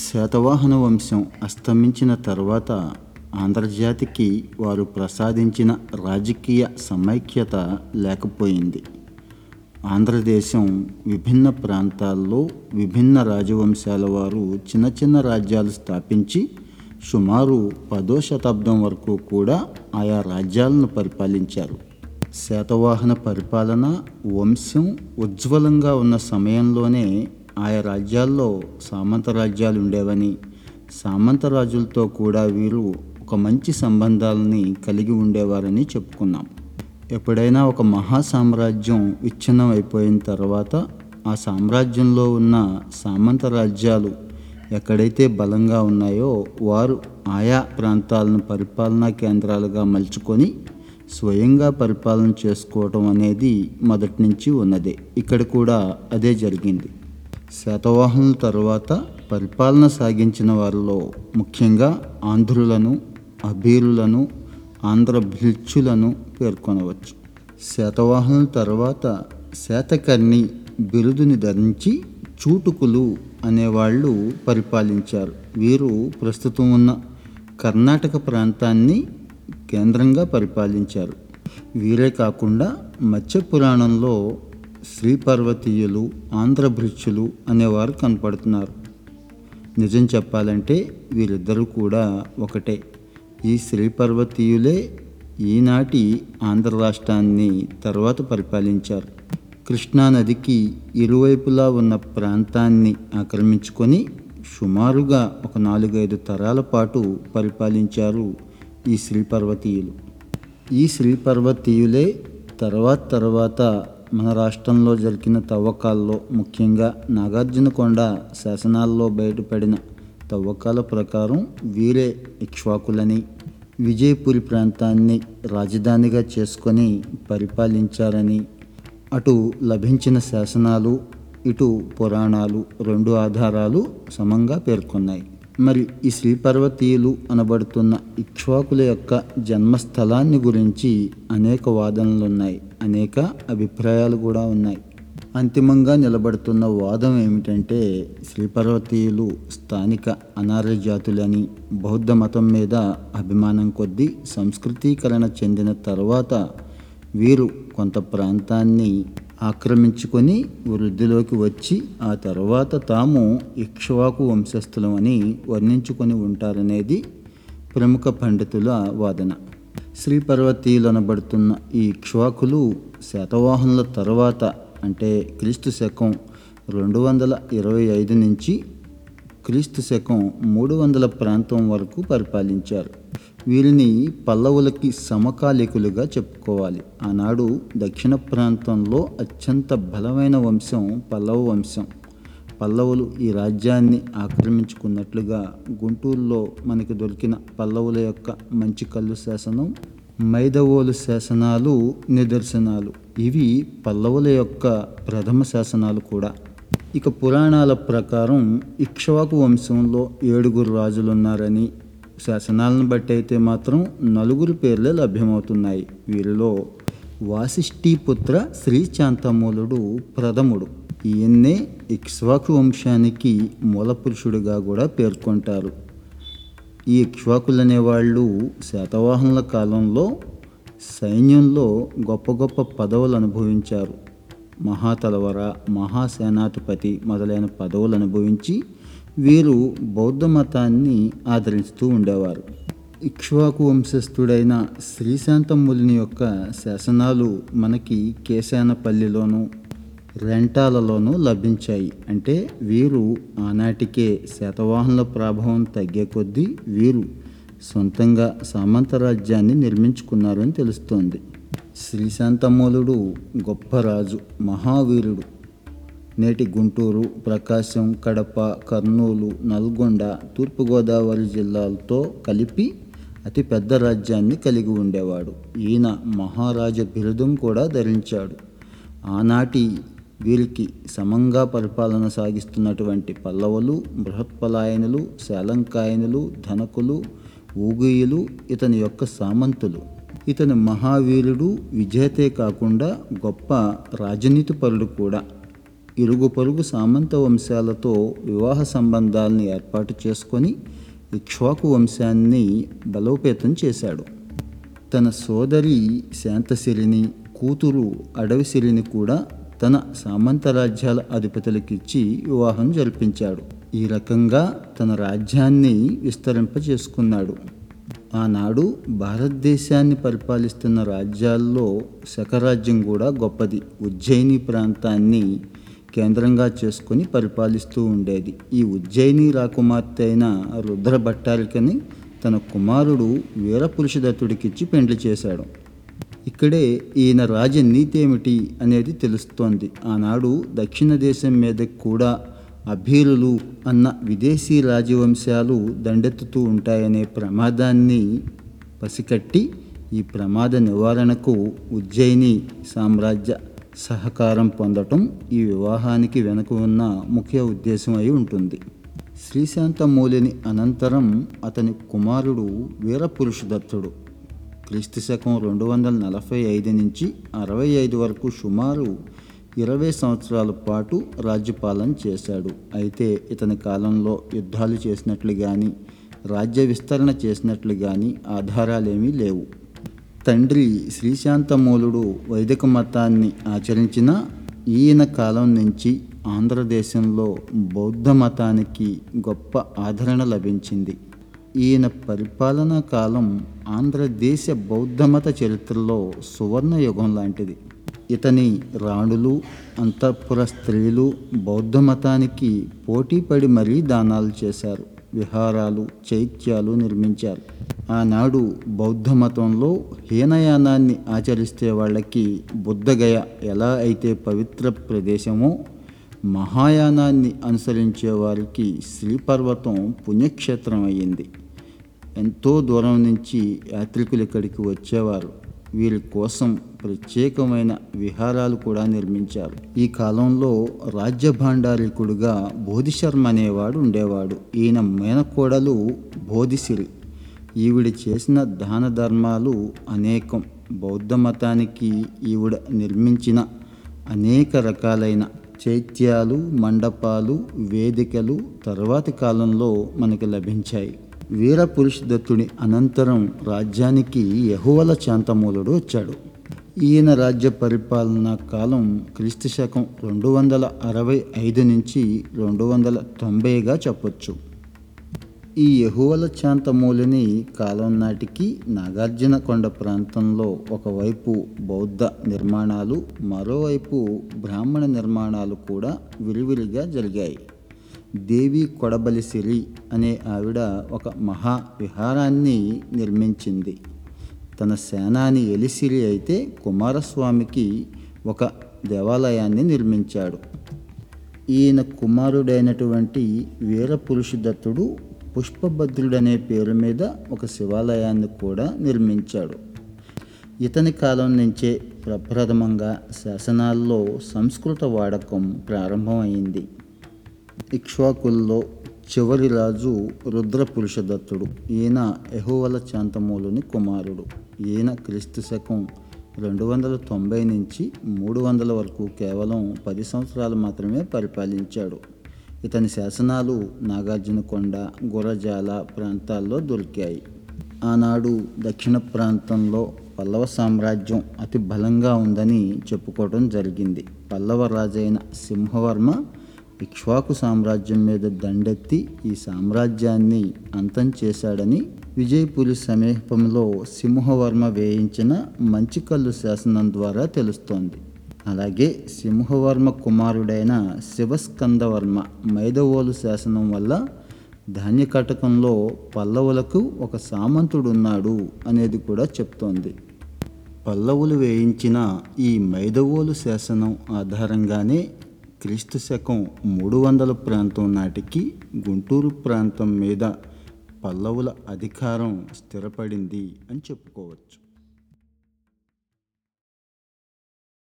శాతవాహన వంశం అస్తమించిన తర్వాత ఆంధ్రజాతికి వారు ప్రసాదించిన రాజకీయ సమైక్యత లేకపోయింది. ఆంధ్రదేశం విభిన్న ప్రాంతాల్లో విభిన్న రాజవంశాల వారు చిన్న చిన్న రాజ్యాలు స్థాపించి సుమారు పదో శతాబ్దం వరకు కూడా ఆయా రాజ్యాలను పరిపాలించారు. శాతవాహన పరిపాలన వంశం ఉజ్వలంగా ఉన్న సమయంలోనే ఆయా రాజ్యాల్లో సామంత రాజ్యాలు ఉండేవని సామంత రాజులతో కూడా వీరు ఒక మంచి సంబంధాలని కలిగి ఉండేవారని చెప్పుకున్నాం. ఎప్పుడైనా ఒక మహా సామ్రాజ్యం విచ్ఛిన్నం అయిపోయిన తర్వాత ఆ సామ్రాజ్యంలో ఉన్న సామంత రాజ్యాలు ఎక్కడైతే బలంగా ఉన్నాయో వారు ఆయా ప్రాంతాలను పరిపాలనా కేంద్రాలుగా మలుచుకొని స్వయంగా పరిపాలన చేసుకోవటం అనేది మొదటి నుంచి ఉన్నదే. ఇక్కడ కూడా అదే జరిగింది. శాతవాహనుల తరువాత పరిపాలన సాగించిన వారిలో ముఖ్యంగా ఆంధ్రులను అభీరులను ఆంధ్ర భిల్చులను పేర్కొనవచ్చు. శాతవాహనుల తర్వాత శాతకర్ణి బిరుదుని ధరించి చూటుకులు అనేవాళ్ళు పరిపాలించారు. వీరు ప్రస్తుతం ఉన్న కర్ణాటక ప్రాంతాన్ని కేంద్రంగా పరిపాలించారు. వీరే కాకుండా మత్స్య పురాణంలో శ్రీ పర్వతీయులు ఆంధ్రభృత్యులు అనేవారు కనపడుతున్నారు. నిజం చెప్పాలంటే వీరిద్దరూ కూడా ఒకటే. ఈ శ్రీ పర్వతీయులే ఈనాటి ఆంధ్ర రాష్ట్రాన్ని తర్వాత పరిపాలించారు. కృష్ణానదికి ఇరువైపులా ఉన్న ప్రాంతాన్ని ఆక్రమించుకొని సుమారుగా ఒక నాలుగైదు తరాల పాటు పరిపాలించారు ఈ శ్రీ పర్వతీయులు ఈ శ్రీ పర్వతీయులే తర్వాత తర్వాత మన రాష్ట్రంలో జరిగిన తవ్వకాల్లో ముఖ్యంగా నాగార్జునకొండ శాసనాల్లో బయటపడిన తవ్వకాల ప్రకారం వీరే ఇక్ష్వాకులని విజయపురి ప్రాంతాన్ని రాజధానిగా చేసుకొని పరిపాలించారని అటు లభించిన శాసనాలు ఇటు పురాణాలు రెండు ఆధారాలు సమంగా పేర్కొన్నాయి. మరి ఈ శ్రీపర్వతీయులు అనబడుతున్న ఇక్ష్వాకుల యొక్క జన్మస్థలాన్ని గురించి అనేక వాదనలున్నాయి. అనేక అభిప్రాయాలు కూడా ఉన్నాయి. అంతిమంగా నిలబడుతున్న వాదం ఏమిటంటే శ్రీపర్వతీయులు స్థానిక అనార్య జాతులని బౌద్ధ మతం మీద అభిమానం కొద్దీ సంస్కృతీకరణ చెందిన తర్వాత వీరు కొంత ప్రాంతాన్ని ఆక్రమించుకొని వృద్ధిలోకి వచ్చి ఆ తర్వాత తాము ఇక్ష్వాకు వంశస్థులమని వర్ణించుకొని ఉంటారనేది ప్రముఖ పండితుల వాదన. శ్రీ పర్వతీయులు అనబడుతున్న ఈ ఇక్ష్వాకులు శాతవాహనుల తర్వాత అంటే క్రీస్తు శకం రెండు వందల ఇరవై ఐదు నుంచి క్రీస్తు శకం మూడు వందల ప్రాంతం వరకు పరిపాలించారు. వీరిని పల్లవులకి సమకాలికులుగా చెప్పుకోవాలి. ఆనాడు దక్షిణ ప్రాంతంలో అత్యంత బలమైన వంశం పల్లవ వంశం. పల్లవులు ఈ రాజ్యాన్ని ఆక్రమించుకున్నట్లుగా గుంటూరులో మనకి దొరికిన పల్లవుల యొక్క మంచి కళ్ళు శాసనం మైదవోలు శాసనాలు నిదర్శనాలు. ఇవి పల్లవుల యొక్క ప్రథమ శాసనాలు కూడా. ఇక పురాణాల ప్రకారం ఇక్ష్వాకు వంశంలో ఏడుగురు రాజులు ఉన్నారని శాసనాలను బట్టి అయితే మాత్రం నలుగురు పేర్లే లభ్యమవుతున్నాయి. వీరిలో వాసిష్ఠీపుత్ర శ్రీశాంతమూలుడు ప్రథముడు. ఈయన్నే ఇక్ష్వాకు వంశానికి మూలపురుషుడిగా కూడా పేర్కొంటారు. ఈ ఇక్ష్వాకులు అనేవాళ్ళు శాతవాహనుల కాలంలో సైన్యంలో గొప్ప గొప్ప పదవులు అనుభవించారు. మహాతలవర మహాసేనాధిపతి మొదలైన పదవులు అనుభవించి వీరు బౌద్ధ మతాన్ని ఆదరిస్తూ ఉండేవారు. ఇక్ష్వాకు వంశస్థుడైన శ్రీశాంతములిని యొక్క శాసనాలు మనకి కేశానపల్లిలోను రెంటాలలోనూ లభించాయి. అంటే వీరు ఆనాటికే శాతవాహనుల ప్రభావం తగ్గే కొద్దీ వీరు సొంతంగా సామంత రాజ్యాన్ని నిర్మించుకున్నారని తెలుస్తోంది. శ్రీశాంతమూలుడు గొప్ప రాజు మహావీరుడు. నేటి గుంటూరు ప్రకాశం కడప కర్నూలు నల్గొండ తూర్పుగోదావరి జిల్లాలతో కలిపి అతి పెద్ద రాజ్యాన్ని కలిగి ఉండేవాడు. ఈయన మహారాజ బిరుదం కూడా ధరించాడు. ఆనాటి వీరికి సమంగా పరిపాలన సాగిస్తున్నటువంటి పల్లవులు బృహత్పలాయనులు శాలంకాయనులు ధనకులు ఊగుయులు ఇతని యొక్క సామంతులు. ఇతని మహావీరుడు విజేతే కాకుండా గొప్ప రాజనీతిపరుడు కూడా. ఇరుగు పొరుగు సామంత వంశాలతో వివాహ సంబంధాలను ఏర్పాటు చేసుకొని ఇక్ష్వాకు వంశాన్ని బలోపేతం చేశాడు. తన సోదరి శాంతశిరిని కూతురు అడవిశిరిని కూడా తన సామంత రాజ్యాల అధిపతులకిచ్చి వివాహం జరిపించాడు. ఈ రకంగా తన రాజ్యాన్ని విస్తరింపజేసుకున్నాడు. ఆనాడు భారతదేశాన్ని పరిపాలిస్తున్న రాజ్యాల్లో శకరాజ్యం కూడా గొప్పది. ఉజ్జయిని ప్రాంతాన్ని కేంద్రంగా చేసుకొని పరిపాలిస్తూ ఉండేది. ఈ ఉజ్జయిని రాకుమార్తె అయిన రుద్ర భట్టారికని తన కుమారుడు వీరపురుషదత్తుడికిచ్చి పెండ్లి చేశాడు. ఇక్కడే ఈయన రాజనీతి ఏమిటి అనేది తెలుస్తోంది. ఆనాడు దక్షిణ దేశం మీద కూడా అభీరులు అన్న విదేశీ రాజవంశాలు దండెత్తుతూ ఉంటాయనే ప్రమాదాన్ని పసికట్టి ఈ ప్రమాద నివారణకు ఉజ్జయిని సామ్రాజ్య సహకారం పొందటం ఈ వివాహానికి వెనుక ఉన్న ముఖ్య ఉద్దేశం అయి ఉంటుంది. శ్రీశాంతమూలిని అనంతరం అతని కుమారుడు వీరపురుషదత్తుడు క్రీస్తు శకం రెండు వందల నలభై ఐదు నుంచి అరవై ఐదు వరకు సుమారు ఇరవై సంవత్సరాల పాటు రాజ్యపాలన చేశాడు. అయితే ఇతని కాలంలో యుద్ధాలు చేసినట్లు కానీ రాజ్య విస్తరణ చేసినట్లు కానీ ఆధారాలేమీ లేవు. తండ్రి శ్రీశాంతమూలుడు వైదిక మతాన్ని ఆచరించిన ఈయన కాలం నుంచి ఆంధ్రదేశంలో బౌద్ధ మతానికి గొప్ప ఆదరణ లభించింది. ఈయన పరిపాలనా కాలం ఆంధ్రదేశ బౌద్ధమత చరిత్రలో సువర్ణ యుగం లాంటిది. ఇతని రాణులు అంతఃపుర స్త్రీలు బౌద్ధ మతానికి పోటీపడి మరీ దానాలు చేశారు విహారాలు చైత్యాలు నిర్మించారు. ఆనాడు బౌద్ధ మతంలో హీనయానాన్ని ఆచరిస్తే వాళ్ళకి బుద్ధగయ ఎలా అయితే పవిత్ర ప్రదేశమో మహాయానాన్ని అనుసరించే వారికి శ్రీపర్వతం పుణ్యక్షేత్రం అయ్యింది. ఎంతో దూరం నుంచి యాత్రికులు ఇక్కడికి వచ్చేవారు. వీరి కోసం ప్రత్యేకమైన విహారాలు కూడా నిర్మించారు. ఈ కాలంలో రాజ్యభాండారికుడుగా బోధిశర్మ అనేవాడు ఉండేవాడు. ఈయన మేనకోడలు బోధిసిరి. ఈవిడ చేసిన దాన ధర్మాలు అనేకం. బౌద్ధ మతానికి ఈవిడ నిర్మించిన అనేక రకాలైన చైత్యాలు మండపాలు వేదికలు తర్వాతి కాలంలో మనకు లభించాయి. వీరపురుషదత్తుని అనంతరం రాజ్యానికి యహువల శాంతమూలుడు వచ్చాడు. ఈయన రాజ్య పరిపాలనా కాలం క్రీస్తు శకం రెండు వందల అరవై ఐదు నుంచి రెండు వందల తొంభైగా చెప్పొచ్చు. ఈ యహువల చాంతమూలిని కాలం నాటికి నాగార్జున కొండ ప్రాంతంలో ఒకవైపు బౌద్ధ నిర్మాణాలు మరోవైపు బ్రాహ్మణ నిర్మాణాలు కూడా విరివిరిగా జరిగాయి. దేవి కొడబలిసిరి అనే ఆవిడ ఒక మహా విహారాన్ని నిర్మించింది. తన సేనాని ఎలిసిరి అయితే కుమారస్వామికి ఒక దేవాలయాన్ని నిర్మించాడు. ఈయన కుమారుడైనటువంటి వీరపురుషదత్తుడు పుష్పభద్రుడనే పేరు మీద ఒక శివాలయాన్ని కూడా నిర్మించాడు. ఇతని కాలం నుంచే ప్రప్రథమంగా శాసనాల్లో సంస్కృత వాడకం ప్రారంభమైంది. ఇక్ష్వాకుల్లో చివరి రాజు రుద్రపురుషదత్తుడు. ఈయన ఎహోవల శాంతమూలుని కుమారుడు. ఈయన క్రీస్తు శకం రెండు వందల తొంభై నుంచి మూడు వందల వరకు కేవలం పది సంవత్సరాలు మాత్రమే పరిపాలించాడు. ఇతని శాసనాలు నాగార్జునకొండ గురజాల ప్రాంతాల్లో దొరికాయి. ఆనాడు దక్షిణ ప్రాంతంలో పల్లవ సామ్రాజ్యం అతి బలంగా ఉందని చెప్పుకోవడం జరిగింది. పల్లవ రాజైన సింహవర్మ ఇక్ష్వాకు సామ్రాజ్యం మీద దండెత్తి ఈ సామ్రాజ్యాన్ని అంతం చేశాడని విజయపురి సమీపంలో సింహవర్మ వేయించిన మంచికల్లు శాసనం ద్వారా తెలుస్తోంది. అలాగే సింహవర్మ కుమారుడైన శివస్కందవర్మ మైదవోలు శాసనం వల్ల ధాన్యకటకంలో పల్లవులకు ఒక సామంతుడున్నాడు అనేది కూడా చెప్తోంది. పల్లవులు వేయించిన ఈ మైదవోలు శాసనం ఆధారంగానే క్రీస్తు శకం మూడు వందల ప్రాంతం నాటికి గుంటూరు ప్రాంతం మీద పల్లవుల అధికారం స్థిరపడింది అని చెప్పుకోవచ్చు.